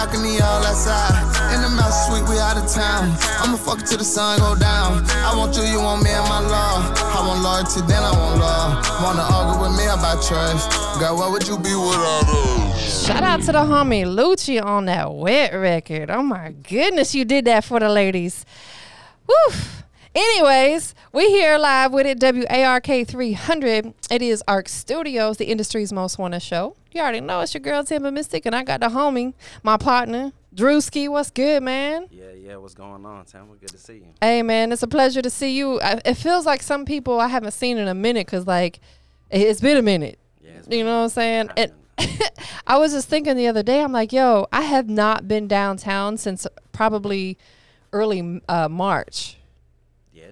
balcony all outside. In the mouse suite, we out of town. I'ma fuck it till the sun go down. I want you, you want me and my love. I want loyalty, then I want love. Wanna argue with me about trust. God, what would you be without us? Shout out to the homie Lucci on that wet record. Oh my goodness, you did that for the ladies. Woo. Anyways, we here live with it, WARK 300. It is ARC Studios, the industry's most wanted show. You already know it's your girl Timber Mystic, and I got the homie, my partner, Drewski. What's good, man? Yeah, yeah. What's going on, Tamara? Good to see you. Hey, man, it's a pleasure to see you. I, it feels like some people I haven't seen in a minute because, like, it- it's been a minute. Yeah, You know what I'm saying? And. I was just thinking the other day, I'm like, yo, I have not been downtown since probably early uh, March.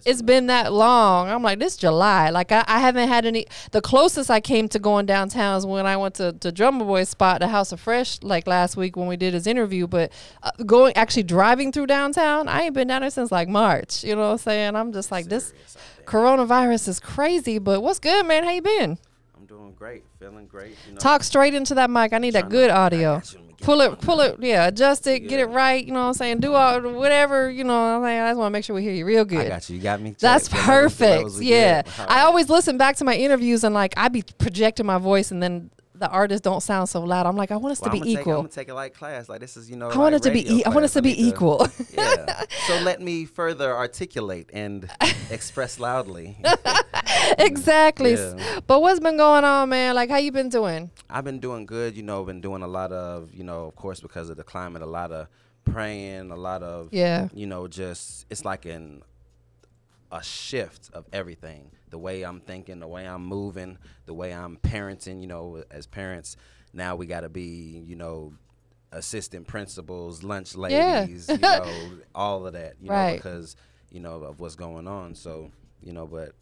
Yeah, It's been that long. I'm like, this July. Like, I, I haven't had any. The closest I came to going downtown is when I went to, to Drummer Boy's spot, the House of Fresh, like last week when we did his interview. But uh, going, actually driving through downtown, I ain't been down there since like March. You know what I'm saying? I'm just like, this serious there. coronavirus is crazy. But what's good, man? How you been? I'm doing great, feeling great. You know, Talk straight into that mic. I need that good I audio. Got you. Let me get Pull it pull it, yeah, adjust it, get it right. You know what I'm saying? Do all whatever, you know what I'm saying? I just want to make sure we hear you real good. I got you. You got me. That's checked. The levels- the perfect. levels are Yeah. All I always listen back to my interviews and like I be projecting my voice and then the artists don't sound so loud. I'm like, I want us Well, to I'm be take, I'm equal. gonna take it like class. Like this is, you know. I want like it to be e- I want us to be equal. yeah. So let me further articulate and express loudly. exactly. Yeah. But what's been going on, man? Like how you been doing? I've been doing good. You know, been doing a lot of, you know, of course because of the climate, a lot of praying, a lot of, Yeah. you know, just it's like an a shift of everything. The way I'm thinking, the way I'm moving, the way I'm parenting. You know, as parents, now we got to be, you know, assistant principals, lunch Yeah. ladies, you know, all of that. You Right. know, because you know of what's going on. So you know, but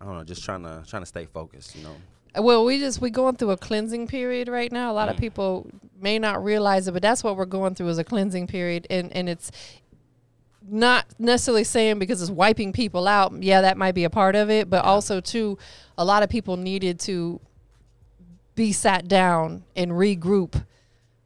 I don't know, just trying to trying to stay focused. You know. Well, we just we going through a cleansing period right now. A lot of Mm. people may not realize it, but that's what we're going through is a cleansing period, and and it's not necessarily saying because it's wiping people out. Yeah, that might be a part of it, but also too, a lot of people needed to be sat down and regroup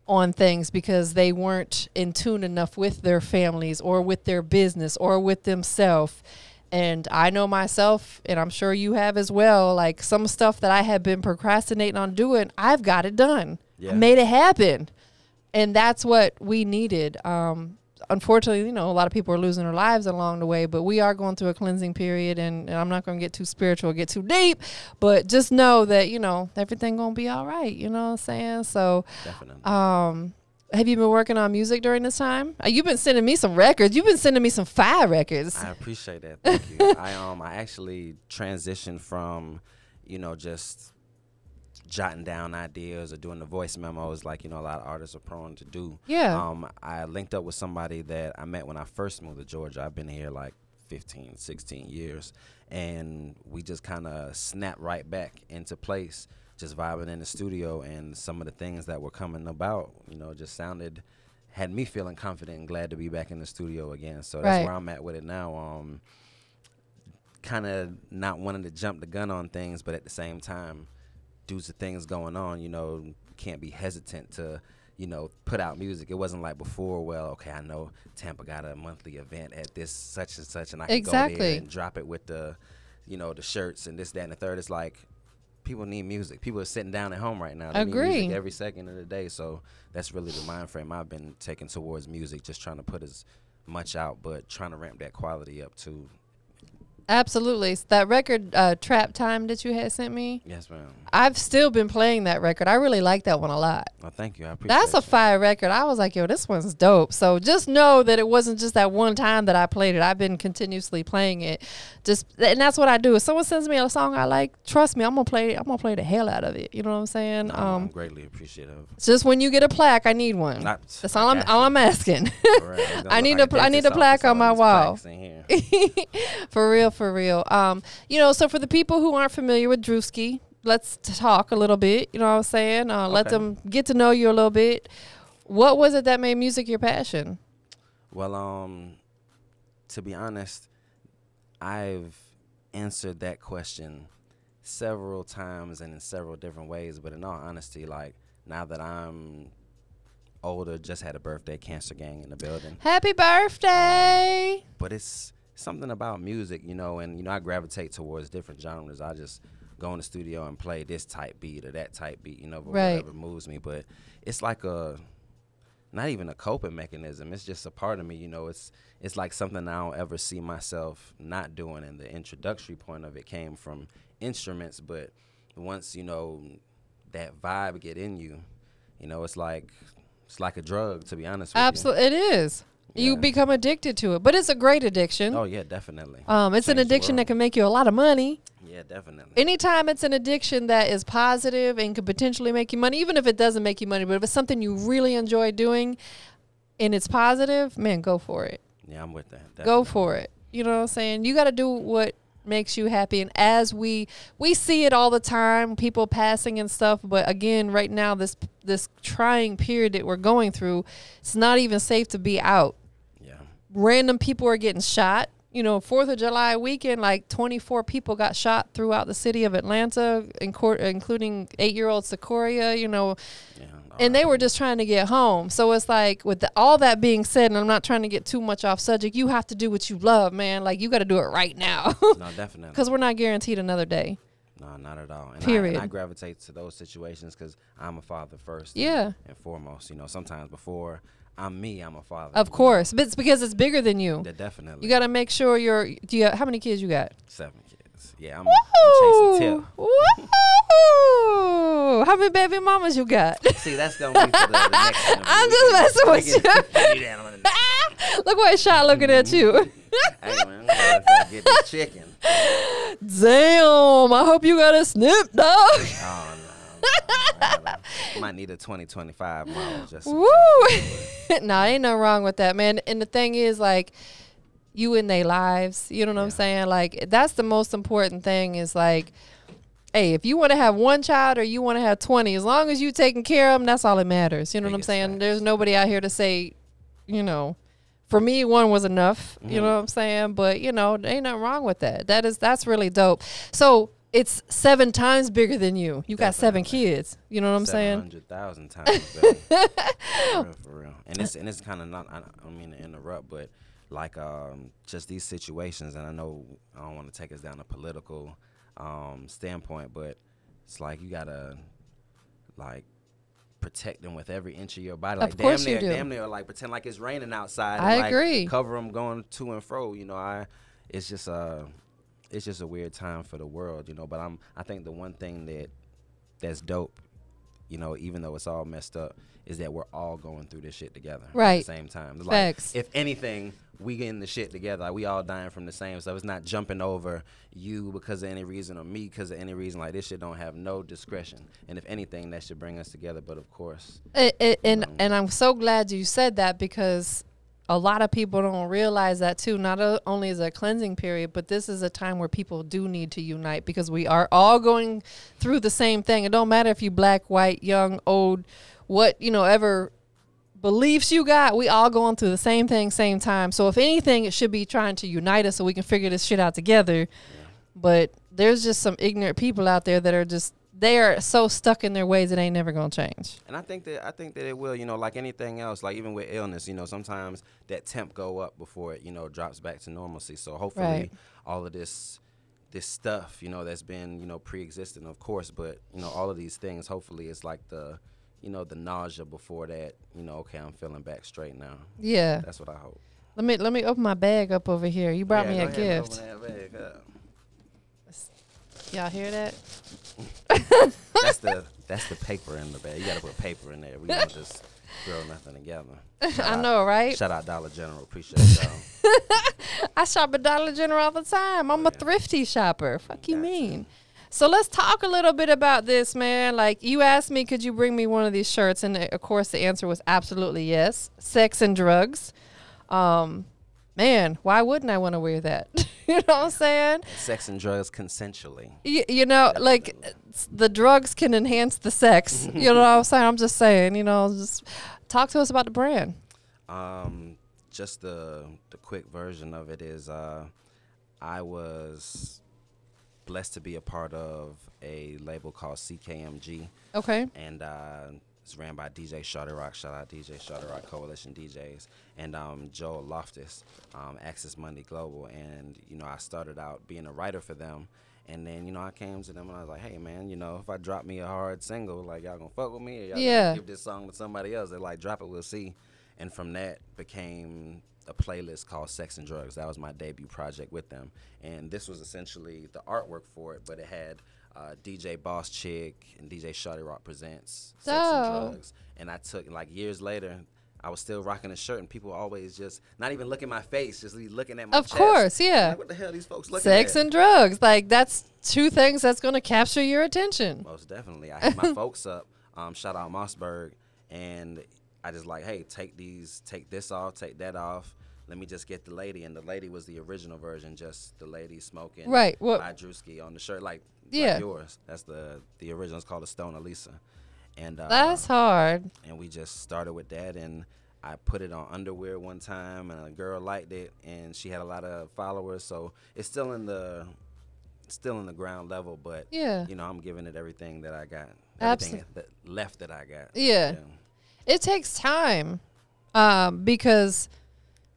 on things because they weren't in tune enough with their families or with their business or with themselves. And I know myself, and I'm sure you have as well, like some stuff that I have been procrastinating on doing, I've got it done. I Yeah. made it happen. And that's what we needed. Um, unfortunately, you know, a lot of people are losing their lives along the way, but we are going through a cleansing period. And, and I'm not going to get too spiritual, get too deep, but just know that, you know, everything going to be all right. You know what I'm saying? So, Definitely. um, have you been working on music during this time? Uh, you've been sending me some records. You've been sending me some fire records. I appreciate that. Thank you. I um I actually transitioned from, you know, just jotting down ideas or doing the voice memos like, you know, a lot of artists are prone to do. Yeah. Um I linked up with somebody that I met when I first moved to Georgia. I've been here like 15, 16 years and we just kind of snapped right back into place just vibing in the studio and some of the things that were coming about, you know, just sounded had me feeling confident and glad to be back in the studio again. So that's Right. where I'm at with it now. Um, kind of not wanting to jump the gun on things, but at the same time, due to things going on, you know, can't be hesitant to, you know, put out music. It wasn't like before. Well, okay, I know Tampa got a monthly event at this such and such, and I can go there and drop it with the, you know, the shirts and this, that, and the third. It's like people need music. People are sitting down at home right now. They Need Agree. music every second of the day. So that's really the mind frame I've been taking towards music. Just trying to put as much out, but trying to ramp that quality up too. Absolutely. That record, uh, Trap Time, that you had sent me, Yes, ma'am. I've still been playing that record. I really like that one a lot. Well, thank you. I appreciate. That's a you. fire record. I was like, yo, this one's dope. So just know that it wasn't just that one time that I played it. I've been continuously playing it. Just and that's what I do. If someone sends me a song I like, trust me, I'm gonna play. I'm gonna play the hell out of it. You know what I'm saying? No, I'm Um, greatly appreciative. just when you get a plaque, I need one. Not- That's all I'm. All. I'm asking. For real. It's gonna I need a need a plaque on my wall. for real, for real. Um, you know, so for the people who aren't familiar with Drewski, let's talk a little bit. You know what I'm saying? Uh, Let them get to know you a little bit. What was it that made music your passion? Well, um, to be honest, I've answered that question several times and in several different ways. But in all honesty, like now that I'm older, just had a birthday, Cancer Gang in the building. Happy birthday! But it's something about music, you know, and you know I gravitate towards different genres. I just go in the studio and play this type beat or that type beat, you know, but Right. whatever moves me. But it's like a not even a coping mechanism. It's just a part of me, you know. It's it's like something I don't ever see myself not doing. And the introductory point of it came from instruments, but once you know that vibe get in you, you know, it's like it's like a drug. To be honest with you. Absolutely, it is. You Yeah. become addicted to it, but it's a great addiction. Oh yeah, definitely. um, it's an addiction that can make you a lot of money. Yeah, definitely. Anytime it's an addiction that is positive and could potentially make you money, even if it doesn't make you money, but if it's something you really enjoy doing and it's positive, man, go for it. yeah, I'm with that. Go for it. You know what I'm saying? You got to do what makes you happy and as we we see it all the time people passing and stuff but again right now this this trying period that we're going through it's not even safe to be out. Random people are getting shot. You know, Fourth of July weekend, like 24 people got shot throughout the city of Atlanta, in court, including eight-year-old Secoriea. You know, Yeah. and they were just trying to get home. So it's like, with the, all that being said, and I'm not trying to get too much off subject. You have to do what you love, man. Like you got to do it right now, no, definitely. because we're not guaranteed another day. No, not at all. And I, Period. and I gravitate to those situations because I'm a father first. Yeah. And, and foremost, you know, sometimes before I'm me, I'm a father. Of course, but it's because it's bigger than you. Yeah, definitely. You got to make sure you're. Do you? How many kids you got? seven kids. Yeah, I'm, I'm chasing tip. Woo! How many baby mamas you got? See, that's gonna be for the, the next. I'm just messing with you. do that on Look why shot looking at you. Mm-hmm. I'm gonna get this chicken. Damn! I hope you got a snip, dog. Oh. Might need a 2025 model just. Woo! nah, ain't no wrong with that, man. And the thing is, like, you in their lives. You know what I'm saying? Like, that's the most important thing. Is like, hey, if you want to have one child or you want to have 20, as long as you taking care of them, that's all that matters. You know what I'm saying? There's nobody out here to say, you know. For me, one was enough. You Mhm. know what I'm saying? But you know, there ain't nothing wrong with that. That is that's really dope. So it's seven times bigger than you. You got seven kids. You know what I'm saying? Hundred thousand times. for real, for real. And it's and it's kind of not. I, don't mean to interrupt, but like um, just these situations, and I know I don't want to take us down a political um, standpoint, but it's like you gotta like protect them with every inch of your body. Of Like course damn you near, do. damn near, like pretend like it's raining outside. I and, like, agree. Cover them going to and fro. You know, I. It's just uh it's just a weird time for the world, you know. But I'm. I think the one thing that that's dope, you know, even though it's all messed up, is that we're all going through this shit together at Right. the same time. Like, Facts. if anything, we getting the shit together. Like, we all dying from the same stuff. It's not jumping over you because of any reason or me because of any reason. Like this shit don't have no discretion. And if anything, that should bring us together. But of course, It, it, and know. and I'm so glad you said that because a lot of people don't realize that too. Not only is a cleansing period, but this is a time where people do need to unite because we are all going through the same thing. It don't matter if you black, white, young, old, what you know ever beliefs you got. We all going through the same thing, same time. So if anything, it should be trying to unite us so we can figure this shit out together. But there's just some ignorant people out there that are just they are so stuck in their ways it ain't never gonna change. And I think that I think that it will, you know, like anything else, like even with illness, you know, sometimes that temp go up before it, you know, drops back to normalcy. So hopefully Right. all of this this stuff, you know, that's been, you know, pre existing of course, but you know, all of these things, hopefully it's like the you know, the nausea before that, you know, okay, I'm feeling back straight now. Yeah. That's what I hope. Let me let me open my bag up over here. You brought Yeah, me a gift. open that bag up. Y'all hear that? That's the that's the paper in the bag. You gotta put paper in there. We don't just throw nothing together. Shout I out- know, right? Shout out Dollar General. Appreciate y'all. I shop at Dollar General all the time. I'm a thrifty shopper. Fuck you mean? So let's talk a little bit about this, man. Like you asked me, could you bring me one of these shirts? And uh, of course, the answer was absolutely yes. Sex and drugs. Um, man, why wouldn't I want to wear that? you know what I'm saying? Sex and drugs consensually. You, you know, like Definitely. it's- the drugs can enhance the sex. you know what I'm saying? I'm just saying. You know, just talk to us about the brand. Um, just the the quick version of it is uh, I was blessed to be a part of a label called CKMG, Okay. and uh, It's ran by DJ Shawty Rock. Shout out DJ Shawty Rock Coalition DJs and um, Joel Loftus, um, Access Monday Global. And you know, I started out being a writer for them. And then, you know, I came to them and I was like, hey, man, you know, if I drop me a hard single, like, y'all gonna fuck with me or y'all Yeah. give this song to somebody else? They're like, drop it, we'll see. And from that became a playlist called Sex and Drugs. That was my debut project with them. And this was essentially the artwork for it, but it had uh, DJ Boss Chick and DJ Shawty Rock Presents Sex and Drugs. And I took, like, years later, I was still rocking a shirt, and people always just not even looking my face, just looking at my Of chest. course, yeah. Like, what the hell these folks looking at? Sex at? and drugs. Like that's two things that's going to capture your attention. Most definitely. I hit my folks up. Um, shout out Mossberg, and I just like, hey, take these, take this off, take that off. Let me just get the lady, and the lady was the original version, just the lady smoking. Right, what- By Drewski on the shirt, like, Yeah. like yours. That's the the original. It's called a Stone Elisa, and uh, That's hard. and we just started with that and I put it on underwear one time and a girl liked it and she had a lot of followers so it's still in the still in the ground level but Yeah. you know I'm giving it everything that I got everything that left that I got Yeah. It takes time um, because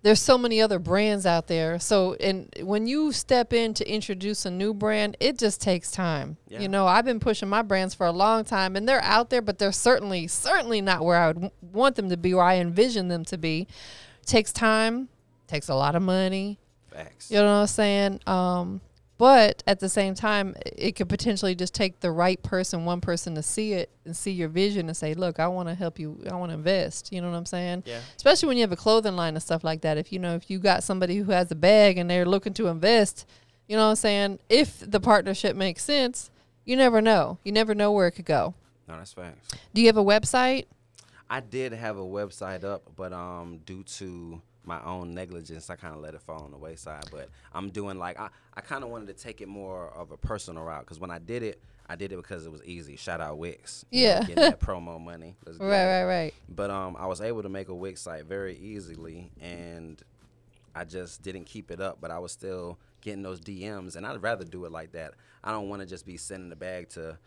there's so many other brands out there. So, and when you step in to introduce a new brand, it just takes time. Yeah. You know, I've been pushing my brands for a long time, and they're out there, but they're certainly, certainly not where I would w- want them to be, where I envision them to be. Takes time, takes a lot of money. facts You know what I'm saying? Um, but at the same time, it could potentially just take the right person, one person to see it and see your vision and say, look, I want to help you. I want to invest. You know what I'm saying? yeah Especially when you have a clothing line and stuff like that. If you know, if you got somebody who has a bag and they're looking to invest, you know what I'm saying? If the partnership makes sense, you never know. You never know where it could go. no that's facts Do you have a website? I did have a website up, but um, due to my own negligence, I kind of let it fall on the wayside. But I'm doing like I, I kind of wanted to take it more of a personal route because when I did it, I did it because it was easy. Shout out Wix, you know, Yeah. getting that promo money. Right, right, right. But um, I was able to make a Wix site very easily, and I just didn't keep it up. But I was still getting those DMs, and I'd rather do it like that. I don't want to just be sending the bag to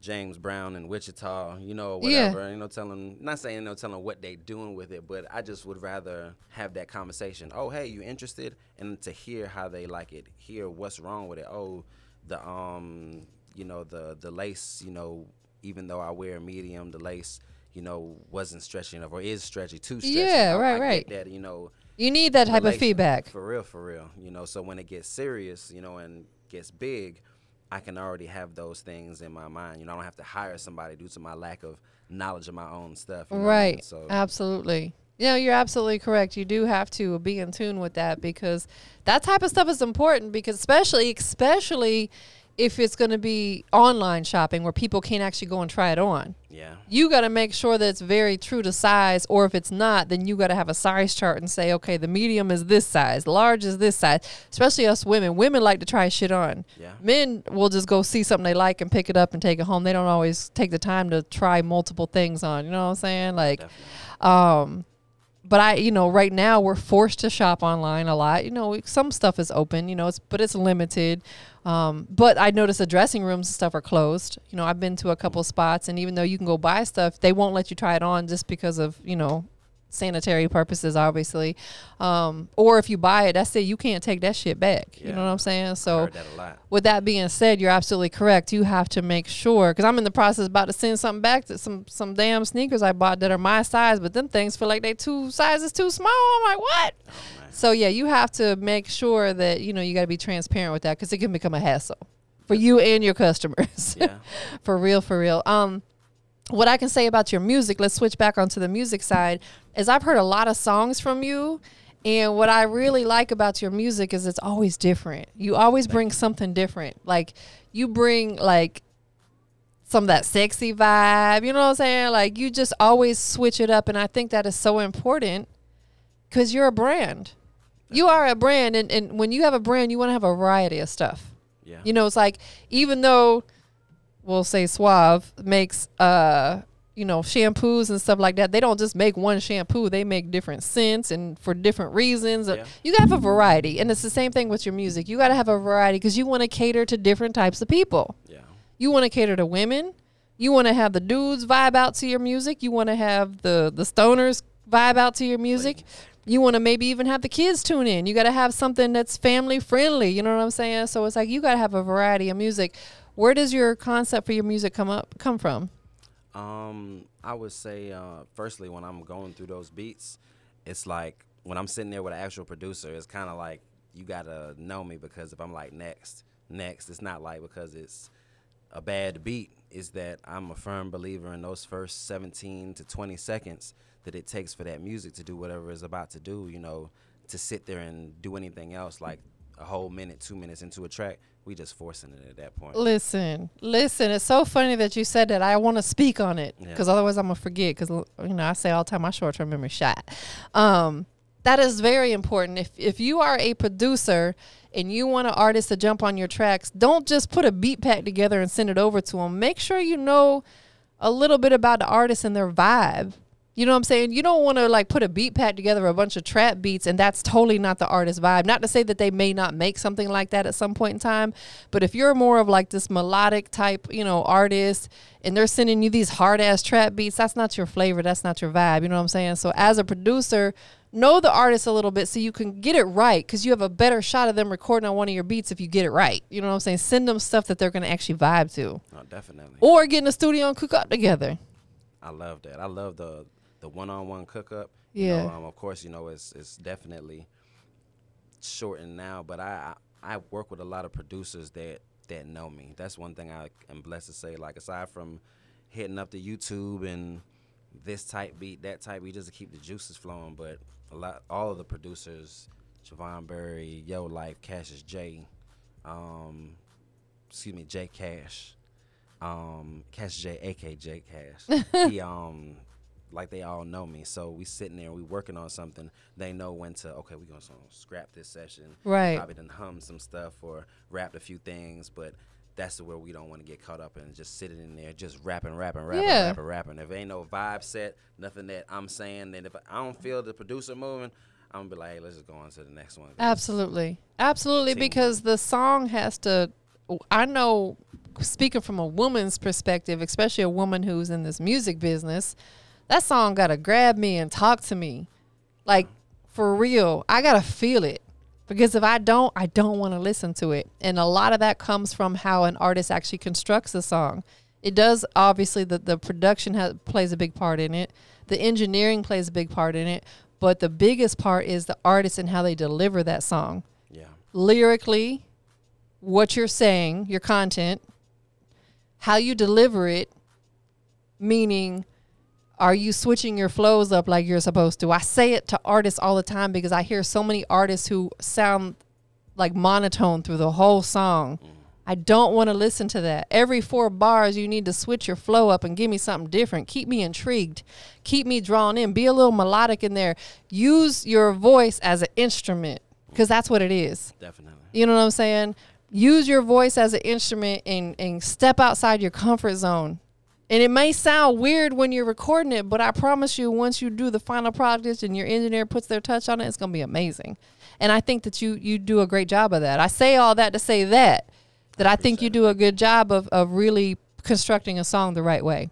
James Brown in Wichita, you know, Yeah. whatever. You know, telling not saying no, telling what they doing with it, but I just would rather have that conversation. Oh, hey, you interested? And to hear how they like it, hear what's wrong with it. Oh, the um, you know, the the lace, you know, even though I wear a medium, the lace, you know, wasn't stretchy enough or is stretchy, too stretchy. Yeah, I- right, I right. That, you know, You need that type of feedback. For real, for real. You know, so when it gets serious, you know, and gets big, I can already have those things in my mind. You know, I don't have to hire somebody due to my lack of knowledge of my own stuff. you know? Right. So Absolutely. Yeah, you're absolutely correct. You do have to be in tune with that because that type of stuff is important because especially especially if it's going to be online shopping where people can't actually go and try it on. yeah, You got to make sure that it's very true to size or if it's not, then you got to have a size chart and say, "Okay, the medium is this size, large is this size." Especially us women. Women like to try shit on. yeah, Men will just go see something they like and pick it up and take it home. They don't always take the time to try multiple things on. You know what I'm saying? Like definitely. um, but I, you know, right now we're forced to shop online a lot. You know, some stuff is open, you know, it's but it's limited. Um, but I notice the dressing rooms and stuff are closed. You know, I've been to a couple spots, and even though you can go buy stuff, they won't let you try it on just because of you know sanitary purposes, obviously. Um, or if you buy it, that's it. You can't take that shit back. You know what I'm saying? So that with that being said, you're absolutely correct. You have to make sure because I'm in the process about to send something back to some some damn sneakers I bought that are my size, but them things feel like they two sizes too small. I'm like, what? Oh So yeah, you have to make sure that you know you got to be transparent with that because it can become a hassle for you and your customers. yeah, for real, for real. Um, what I can say about your music, let's switch back onto the music side, is I've heard a lot of songs from you. And what I really like about your music is it's always different. You always bring something different. Like you bring like some of that sexy vibe, you know what I'm saying? Like you just always switch it up and I think that is so important cuz you're a brand. You are a brand and, and when you have a brand, you want to have a variety of stuff. yeah, You know, it's like even though we'll say Suave makes uh you know shampoos and stuff like that, they don't just make one shampoo. They make different scents and for different reasons. Yeah. You gotta have a variety, and it's the same thing with your music. You gotta have a variety because you want to cater to different types of people. yeah, You want to cater to women. You want to have the dudes vibe out to your music. You want to have the the stoners vibe out to your music. You want to maybe even have the kids tune in. You got to have something that's family friendly. You know what I'm saying? So it's like you got to have a variety of music. Where does your concept for your music come up come from? Um, I would say, uh, firstly, when I'm going through those beats, it's like when I'm sitting there with an actual producer, it's kind of like you gotta know me because if I'm like next, next, it's not like because it's a bad beat. Is that I'm a firm believer in those first 17 to 20 seconds that it takes for that music to do whatever it's about to do. You know, to sit there and do anything else like a whole minute, two minutes into a track, we just forcing it at that point. Listen, listen. It's so funny that you said that. I want to speak on it Yeah. because otherwise I'm gonna forget. Because you know I say all the time my short term memory shot. Um, that is very important. If if you are a producer and you want an artist to jump on your tracks, don't just put a beat pack together and send it over to them. Make sure you know a little bit about the artist and their vibe. You know what I'm saying? You don't want to like put a beat pack together a bunch of trap beats and that's totally not the artist vibe. Not to say that they may not make something like that at some point in time, but if you're more of like this melodic type, you know, artist and they're sending you these hard ass trap beats, that's not your flavor, that's not your vibe, you know what I'm saying? So as a producer, know the artist a little bit so you can get it right cuz you have a better shot of them recording on one of your beats if you get it right. You know what I'm saying? Send them stuff that they're going to actually vibe to. No, definitely. Or get in the studio and cook up together. I love that. I love the the one on one cook up. Yeah. You know, um, of course, you know it's it's definitely shortened now, but I, I work with a lot of producers that that know me. That's one thing I am blessed to say. Like aside from hitting up the YouTube and this type beat, that type beat, just to keep the juices flowing, but a lot all of the producers, Javon Berry, Yo Life, Cassius J, um, excuse me, J Cash, um, Cash J, aka J Cash. he um like they all know me. So we sitting there, we working on something. They know when to okay, we gonna scrap this session. Right. Probably done hum some stuff or rapped a few things, but that's where we don't want to get caught up and just sitting in there just rapping, rapping, rapping, Yeah. rapping, rapping. If ain't no vibe set, nothing that I'm saying, then if I don't feel the producer moving, I'm gonna be like, hey, let's just go on to the next one. Absolutely. Absolutely. Teamwork. Because the song has to, I know, speaking from a woman's perspective, especially a woman who's in this music business, that song got to grab me and talk to me. Like, for real. I got to feel it. Because if I don't, I don't want to listen to it. And a lot of that comes from how an artist actually constructs a song. It does, obviously, the, the production has, plays a big part in it, the engineering plays a big part in it. But the biggest part is the artist and how they deliver that song. Yeah. Lyrically, what you're saying, your content, how you deliver it, meaning are you switching your flows up like you're supposed to? I say it to artists all the time because I hear so many artists who sound like monotone through the whole song. Mm. I don't want to listen to that. Every four bars, you need to switch your flow up and give me something different. Keep me intrigued. Keep me drawn in. Be a little melodic in there. Use your voice as an instrument because that's what it is. Definitely. You know what I'm saying? Use your voice as an instrument and, and step outside your comfort zone. And it may sound weird when you're recording it, but I promise you, once you do the final product and your engineer puts their touch on it, it's gonna be amazing. And I think that you you do a great job of that. I say all that to say that that I think you do a good job of, of really constructing a song the right way.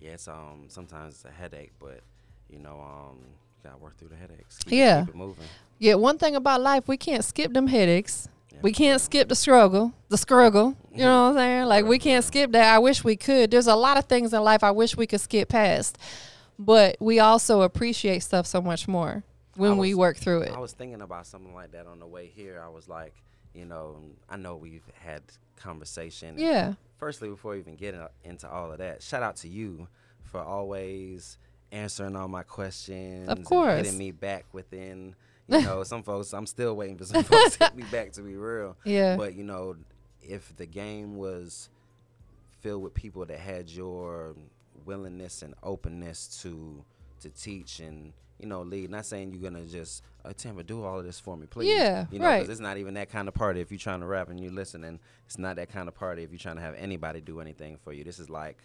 Yeah, it's um sometimes it's a headache, but you know um you gotta work through the headaches. Keep, Yeah. keep it moving. Yeah, one thing about life, we can't skip them headaches. We can't skip the struggle, the struggle. You know what I'm saying? Like we can't skip that. I wish we could. There's a lot of things in life I wish we could skip past, but we also appreciate stuff so much more when we work through it. I was thinking about something like that on the way here. I was like, you know, I know we've had conversation. Yeah. Firstly, before we even getting uh, into all of that, shout out to you for always answering all my questions. Of course. hitting me back within. You know, some folks. I'm still waiting for some folks to hit me back to be real. Yeah. But you know, if the game was filled with people that had your willingness and openness to to teach and you know lead, not saying you're gonna just uh, Timber do all of this for me, please. Yeah, you know, 'cause right. it's not even that kind of party. If you're trying to rap and you're listening, it's not that kind of party. If you're trying to have anybody do anything for you, this is like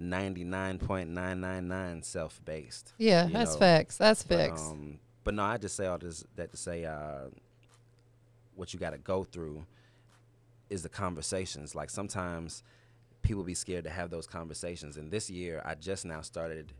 99.999 self based. Yeah, that's know, facts. That's But, facts. um, but no, I just say all this that to say uh, what you got to go through is the conversations. Like sometimes people be scared to have those conversations. And this year, I just now started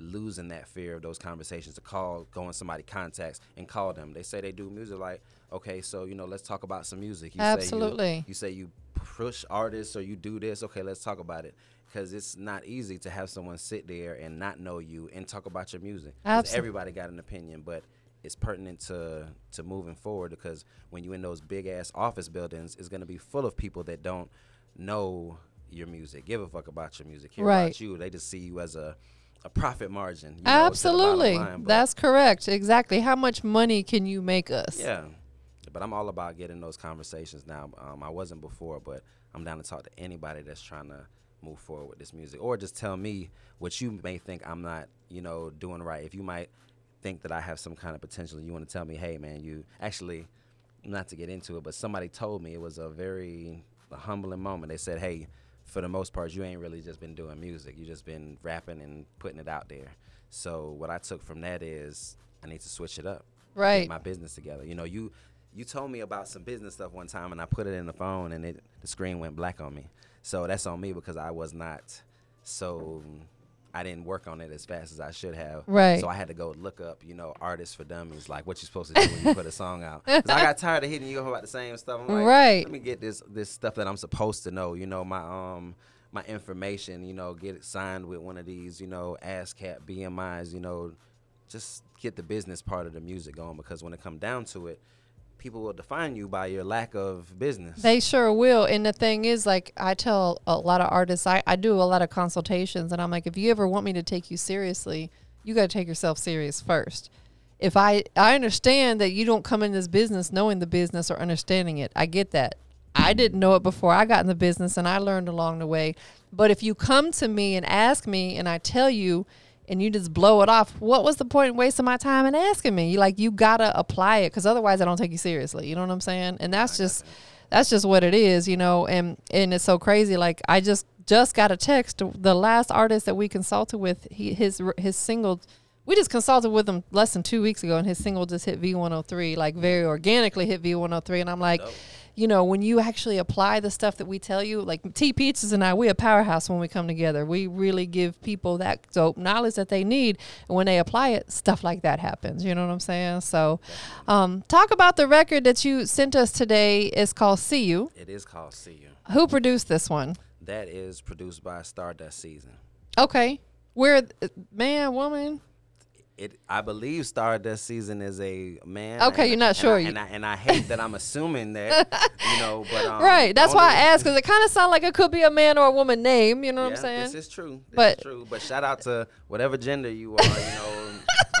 losing that fear of those conversations to call, go in somebody contacts and call them. They say they do music, like, okay, so you know, let's talk about some music. You Absolutely. Say you, you say you push artists or you do this. Okay, let's talk about it. Because it's not easy to have someone sit there and not know you and talk about your music. Absol- Everybody got an opinion, but it's pertinent to to moving forward because when you're in those big ass office buildings, it's gonna be full of people that don't know your music, give a fuck about your music, care Right. about you. They just see you as a a profit margin. you know, to the bottom Absolutely. line, That's correct. Exactly. How much money can you make us? yeah. But I'm all about getting those conversations now. Um, I wasn't before, but I'm down to talk to anybody that's trying to move forward with this music, or just tell me what you may think I'm not, you know, doing right. If you might think that I have some kind of potential, you want to tell me, hey, man, you actually, not to get into it, but somebody told me it was a very a humbling moment. They said, hey, for the most part, you ain't really just been doing music. You just been rapping and putting it out there. So what I took from that is I need to switch it up Right. get my business together. You know, you you told me about some business stuff one time, and I put it in the phone, and it the screen went black on me. So that's on me because I was not so. I didn't work on it as fast as I should have. Right. So I had to go look up, you know, artists for dummies, like what you're supposed to do when you put a song out. 'Cause I got tired of hitting you up about the same stuff. I'm like, Right. Let me get this this stuff that I'm supposed to know. You know, my um my information. You know, get it signed with one of these. You know, ASCAP, BMI's. You know, just get the business part of the music going because when it come down to it, people will define you by your lack of business. They sure will. And the thing is, like, I tell a lot of artists, I, I do a lot of consultations, and I'm like, if you ever want me to take you seriously, you got to take yourself serious first. If I, I understand that you don't come in this business knowing the business or understanding it. I get that. I didn't know it before I got in the business, and I learned along the way. But if you come to me and ask me, and I tell you, and you just blow it off, what was the point in wasting my time and asking me? You like, you gotta apply it, because otherwise, I don't take you seriously. You know what I'm saying? And that's just that's just what it is, you know. And and it's so crazy. Like I just just got a text. The last artist that we consulted with, he his his single, we just consulted with him less than two weeks ago, and his single just hit V103, like very organically hit V103. And I'm like, Dope. You know, when you actually apply the stuff that we tell you, like T Pizzas and I, we a powerhouse when we come together. We really give people that dope knowledge that they need, and when they apply it, stuff like that happens. You know what I'm saying? So, um, talk about the record that you sent us today. It's called "See You." it is called See You. Who produced this one? That is produced by Stardust Season. Okay, where man, woman? It, I believe Stardust Season is a man. Okay, and- you're not and sure. I, and, I, and I hate that I'm assuming that, you know, but um, right. That's why I asked because it kind of sounds like it could be a man or a woman name. You know what I'm saying? This is true. This But- is true. But shout out to whatever gender you are. You know,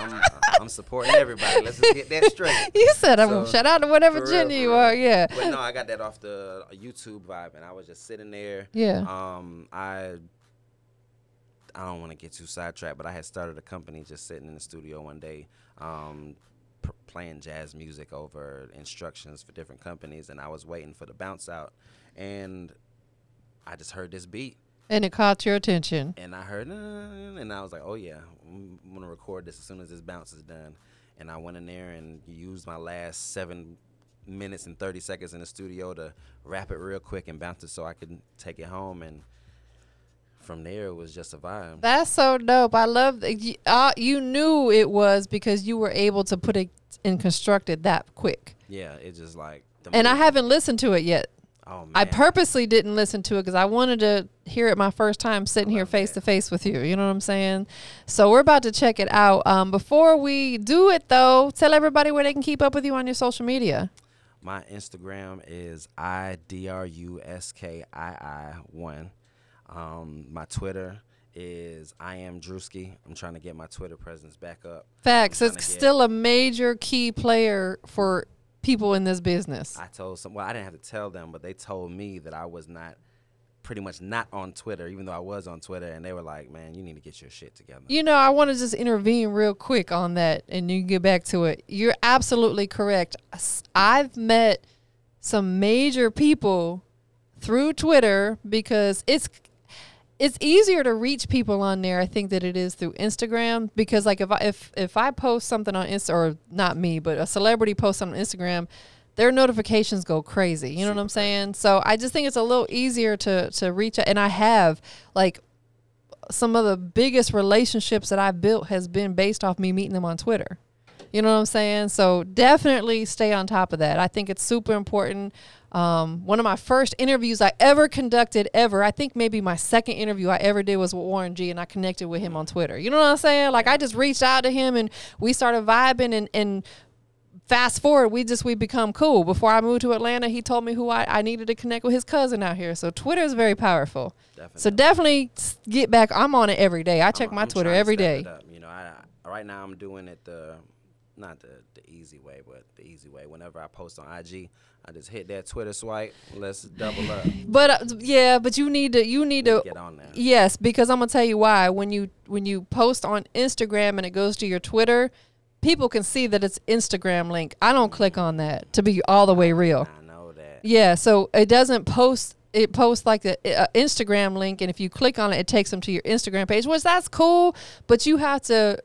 I'm, I'm supporting everybody. Let's just get that straight. you said I'm shout out to whatever real, gender you are. Yeah. But no, I got that off the YouTube vibe, and I was just sitting there. Yeah. Um, I I don't want to get too sidetracked, but I had started a company just sitting in the studio one day, um, pr- playing jazz music over instructions for different companies, and I was waiting for the bounce out, and I just heard this beat, And it caught your attention. and I heard, "Uh," and I was like, oh yeah, I'm gonna record this as soon as this bounce is done, and I went in there and used my last seven minutes and 30 seconds in the studio to wrap it real quick and bounce it so I could take it home and from there it was just a vibe. That's so dope. I love that you, uh, you knew it was because you were able to put it and construct it that quick. yeah, it's just like the And I haven't listened to it yet. Oh man. I purposely didn't listen to it because I wanted to hear it my first time sitting here face to face with you. You know what I'm saying? So we're about to check it out. Um, before we do it, though, tell everybody where they can keep up with you on your social media. My Instagram is I D R U S K I I one. Um, my Twitter is I am Drewski. I'm trying to get my Twitter presence back up. Facts. It's trying to get- still a major key player for people in this business. I told some. Well, I didn't have to tell them, but they told me that I was not, pretty much not on Twitter, even though I was on Twitter, and they were like, "Man, you need to get your shit together." You know, I want to just intervene real quick on that and you can get back to it. You're absolutely correct. I've met some major people through Twitter because it's it's easier to reach people on there I think that it is through Instagram because like if I if if I post something on Insta or not me, but a celebrity posts on Instagram, their notifications go crazy. You know what I'm saying? So I just think it's a little easier to to reach out. And I have like some of the biggest relationships that I've built has been based off me meeting them on Twitter. You know what I'm saying? So definitely stay on top of that. I think it's super important. Um, one of my first interviews I ever conducted ever, I think maybe my second interview I ever did was with Warren G and I connected with him on Twitter. You know what I'm saying? Like I just reached out to him and we started vibing and, and fast forward, we just we become cool. Before I moved to Atlanta, he told me who I, I needed to connect with his cousin out here. So Twitter is very powerful. Definitely. So definitely get back. I'm on it every day. I check I'm- my I'm Twitter every day. You know, I right now I'm doing it the not the the easy way, but the easy way. Whenever I post on IG, I just hit that Twitter swipe. Let's double up. But uh, yeah, but you need to you need to Get on there. Yes, because I'm gonna tell you why. When you when you post on Instagram and it goes to your Twitter, people can see that it's Instagram link. I don't click on that to be all the way real. I know that. Yeah, so it doesn't post. It posts like the uh, Instagram link, and if you click on it, it takes them to your Instagram page, which that's cool. But you have to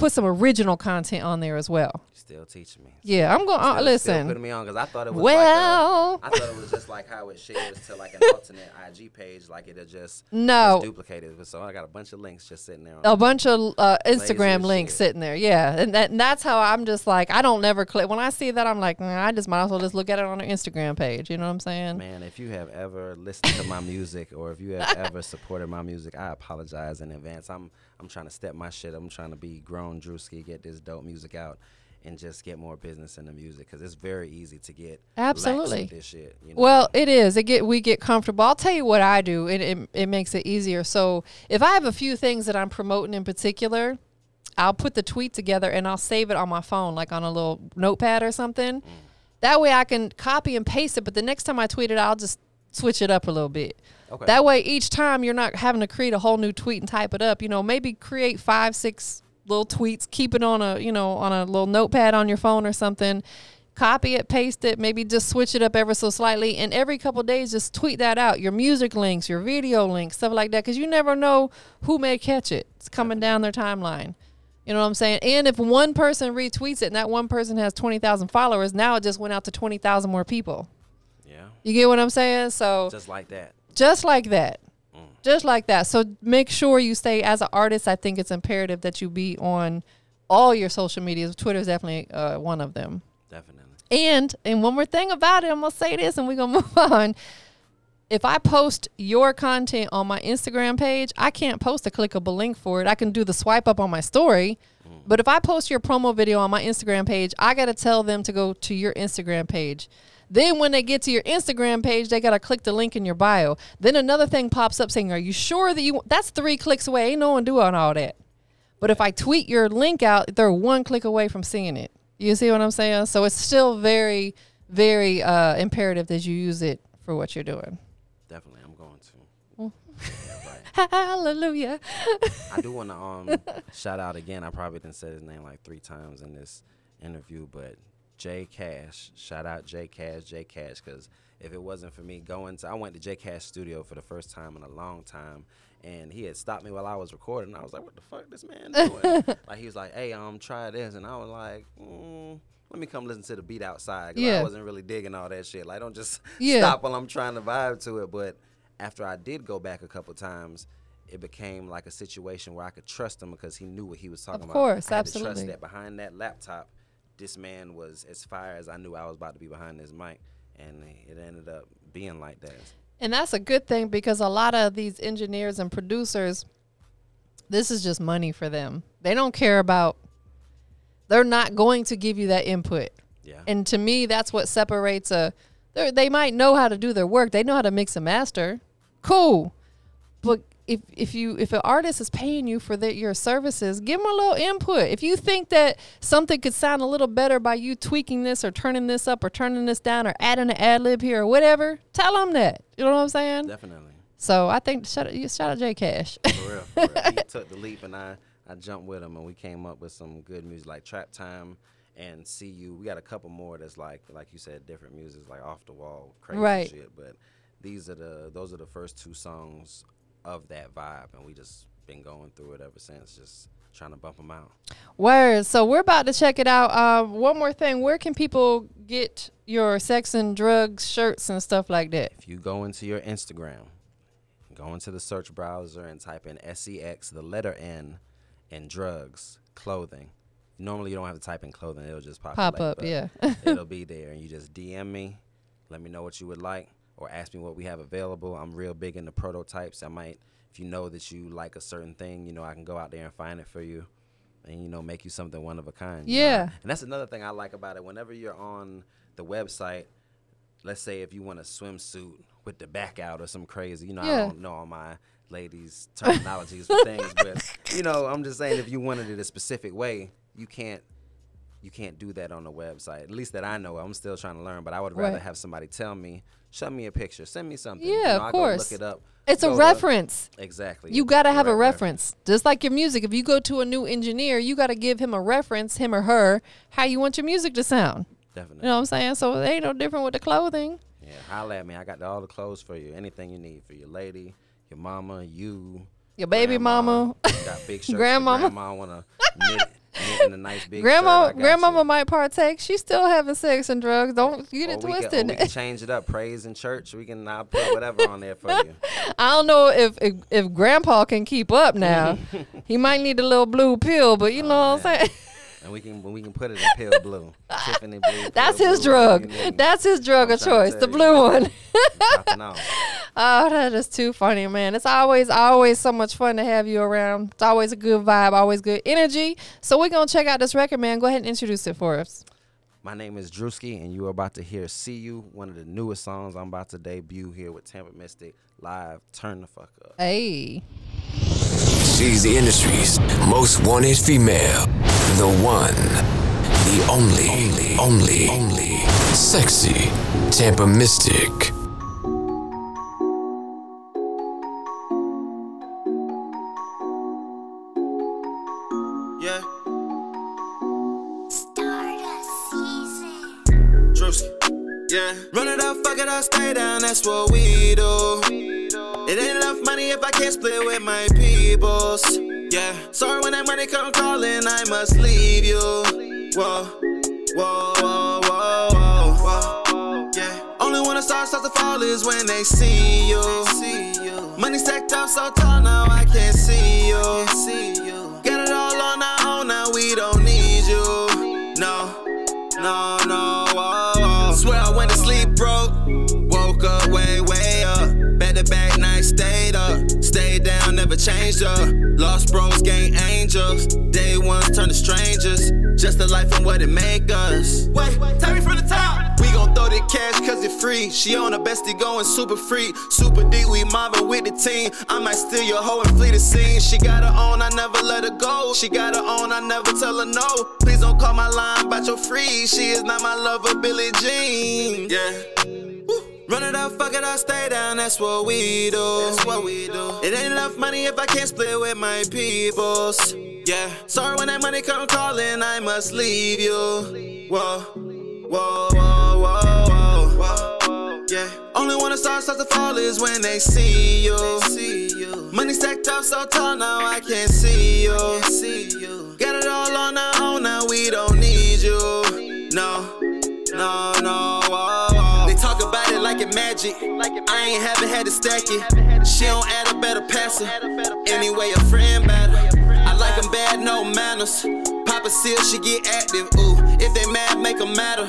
put some original content on there as well. Still teaching me. Yeah, I'm going. Still- Uh, still listen. putting me on because I thought it was Well, like a, I thought it was just like how it shares to like an alternate IG page, like it'll just No. just duplicate it. So I got a bunch of links just sitting there. On a bunch of uh, Instagram links shit. sitting there. Yeah, and, that, and that's how I'm just like I don't never click. When I see that, I'm like, nah, I just might as well just look at it on their Instagram page. You know what I'm saying? Man, if you have ever listened to my music or if you have ever supported my music, I apologize in advance. I'm I'm trying to step my shit. I'm trying to be grown Drewski, get this dope music out, and just get more business in the music because it's very easy to get Absolutely. this shit. You know? Well, it is. It get we get comfortable. I'll tell you what I do. It, it it makes it easier. So if I have a few things that I'm promoting in particular, I'll put the tweet together and I'll save it on my phone, like on a little notepad or something. Mm. That way I can copy and paste it. But the next time I tweet it, I'll just switch it up a little bit. okay. That way, each time you're not having to create a whole new tweet and type it up. You know, maybe create five, six little tweets, keep it on a you know on a little notepad on your phone or something. Copy it, paste it, maybe just switch it up ever so slightly, and every couple days just tweet that out. Your music links, your video links, stuff like that, because you never know who may catch it. It's coming down their timeline. You know what I'm saying? And if one person retweets it and that one person has 20,000 followers, now it just went out to 20,000 more people. yeah, You get what I'm saying? So just like that. just like that. Just like that. So make sure you stay as an artist i think it's imperative that you be on all your social medias. Twitter is definitely uh, one of them. Definitely. and and one more thing about it i'm gonna say this and we're gonna move on. If i post your content on my instagram page i can't post a clickable link for it. I can do the swipe up on my story. But if i post your promo video on my instagram page i gotta tell them to go to your instagram page then when they get to your Instagram page, they gotta click the link in your bio. Then another thing pops up saying, "Are you sure that you?" That's three clicks away. Ain't no one doing all that. But if I tweet your link out, they're one click away from seeing it. You see what I'm saying? So it's still very, very uh, imperative that you use it for what you're doing. Definitely, I'm going to. yeah, right. Hallelujah. I do want to um shout out again. I probably didn't say his name like three times in this interview, but J Cash. Shout out J Cash, J Cash, because if it wasn't for me going to, I went to J Cash studio for the first time in a long time, and he had stopped me while I was recording. I was like, "What the fuck, this man doing?" like he was like, "Hey, um, try this," and I was like, mm, "Let me come listen to the beat outside." 'cause Yeah. I wasn't really digging all that shit. Like, don't just Yeah. stop while I'm trying to vibe to it. But after I did go back a couple times, it became like a situation where I could trust him because he knew what he was talking about. Of course, I had To absolutely. trust that behind that laptop, this man was as fire as I knew I was about to be behind this mic, and it ended up being like that. And that's a good thing because a lot of these engineers and producers, this is just money for them. They don't care about, they're not going to give you that input. Yeah. And to me, that's what separates a. they're- might know how to do their work. They know how to mix and master. Cool, if if you if an artist is paying you for their, your services, give them a little input. If you think that something could sound a little better by you tweaking this or turning this up or turning this down or adding an ad lib here or whatever, tell them that. You know what I'm saying? Definitely. So I think shout out, you shout out J Cash. For real. For real. he took the leap, and I, I jumped with him, and we came up with some good music like Trap Time and See You. We got a couple more that's like, like you said, different music, like off the wall, crazy Right. shit. But these are the, those are the first two songs of that vibe, and we just been going through it ever since, just trying to bump them out. Word. So we're about to check it out. Uh, one more thing. Where can people get your sex and drugs shirts and stuff like that? If you go into your Instagram, go into the search browser and type in SEX, the letter N, and drugs, clothing. Normally you don't have to type in clothing, it'll just pop, Pop up, yeah. it'll be there. And you just DM me, let me know what you would like, or ask me what we have available. I'm real big into prototypes. I might, if you know that you like a certain thing, you know, I can go out there and find it for you and, you know, make you something one of a kind. you know? Yeah. And that's another thing I like about it. Whenever you're on the website, let's say if you want a swimsuit with the back out or some crazy, you know, Yeah. I don't know all my ladies' terminologies for things, but you know, I'm just saying if you wanted it a specific way, you can't you can't do that on the website. At least that I know. I'm still trying to learn, but I would rather Right. have somebody tell me, show me a picture, send me something. Yeah, you know, of I course. Look it up. It's a reference. exactly. You got to have a Direct reference. Just like your music. If you go to a new engineer, you got to give him a reference, him or her, how you want your music to sound. Definitely. You know what I'm saying? So it ain't no different with the clothing. Yeah, holla at me. I got all the clothes for you. Anything you need for your lady, your mama, you. Your baby grandma. mama. Got big shirts. Grandmama. Grandma want to knit in a nice big Grandma. Grandmama you. might partake. She's still having sex and drugs. Don't get Or it we, can, twisted. we can change it up. Praise in church. We can. I'll put whatever on there for you. I don't know if, if if Grandpa can keep up now. he might need a little blue pill, but you know what I'm oh, saying. And we can we can put it in pale blue, Tiffany blue. That's his blue, drug. whatever you need. That's his drug I'm of choice, the blue one. Oh, that is too funny, man. It's always always so much fun to have you around. It's always a good vibe, always good energy. So we're gonna check out this record, man. Go ahead and introduce it for us. My name is Drewski, and you are about to hear "See You," one of the newest songs I'm about to debut here with Tampa Mystic live. Turn the fuck up. Hey. She's the industry's most wanted female. The one, the only, only, only, only, sexy Tampa Mystic. Yeah, Stardust season. Drewski. Yeah, run it up, fuck it up, stay down, that's what we do. It ain't enough money if I can't split with my peoples. Yeah, sorry when that money come calling, I must leave you. Whoa, whoa, whoa, whoa, whoa, whoa. Yeah, only when the stars start to fall is when they see you. Money stacked up so tall now I can't see you. Changed up. Lost bros, gained angels. Day ones turn to strangers. Just the life and what it make us. Wait, tell me from the top. We gon' throw the cash cause it free. She on the bestie going super free. Super deep, we mobbing with the team. I might steal your hoe and flee the scene. She got her own, I never let her go. She got her own, I never tell her no. Please don't call my line about your free. She is not my lover, Billie Jean. Yeah. Run it up, fuck it up, stay down, that's what we do. That's what we do. It ain't enough money if I can't split with my peoples. Yeah. Sorry when that money come calling, I must leave you. Whoa, whoa, whoa, whoa, whoa. Yeah. Only when the stars start to fall is when they see you. Money stacked up so tall now I can't see you. Got it all on our own now we don't need you. No, no, no. Whoa, whoa. About it like it magic. I ain't haven't had to stack it. She don't add a better passer. Anyway, a friend better. I like 'em bad, no manners. Papa seal, she get active. Ooh, if they mad, make make 'em matter.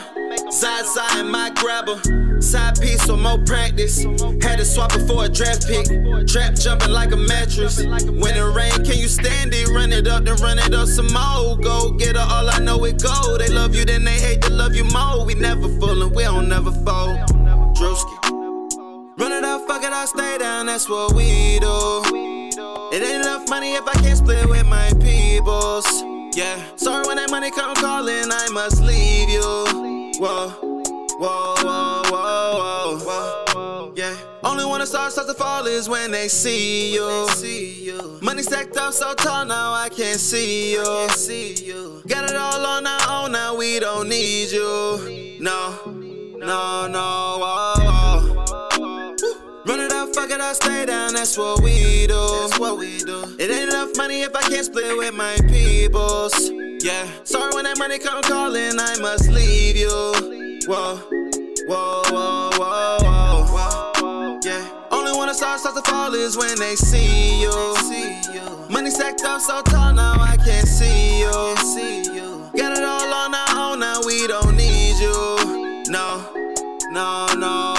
Side side and my grabber. Side piece for more practice. Had to swap it for a draft pick. Trap jumping like a mattress. When it rain, can you stand it? Run it up, then run it up some more. Go get her, all I know it go. They love you, then they hate to love you more. We never and we don't never fold. Drewski. Run it up, fuck it up, stay down, that's what we do. It ain't enough money if I can't split with my peoples. Yeah, sorry when that money come calling, I must leave you. Whoa, whoa, whoa, whoa, whoa, whoa. Yeah, only when the stars start to fall is when they see you. Money stacked up so tall now I can't see you. Got it all on our own now we don't need you. No, no, no. Whoa, whoa. Run it up, fuck it up, stay down, that's what we do. That's what we do. It ain't enough money if I can't split with my peoples. Yeah, sorry when that money come calling, I must leave you. Whoa, Whoa, whoa, whoa, whoa, whoa. Yeah. Only when the stars start to fall is when they see you. Money stacked up so tall now I can't see you. Got it all on our own now we don't no, no.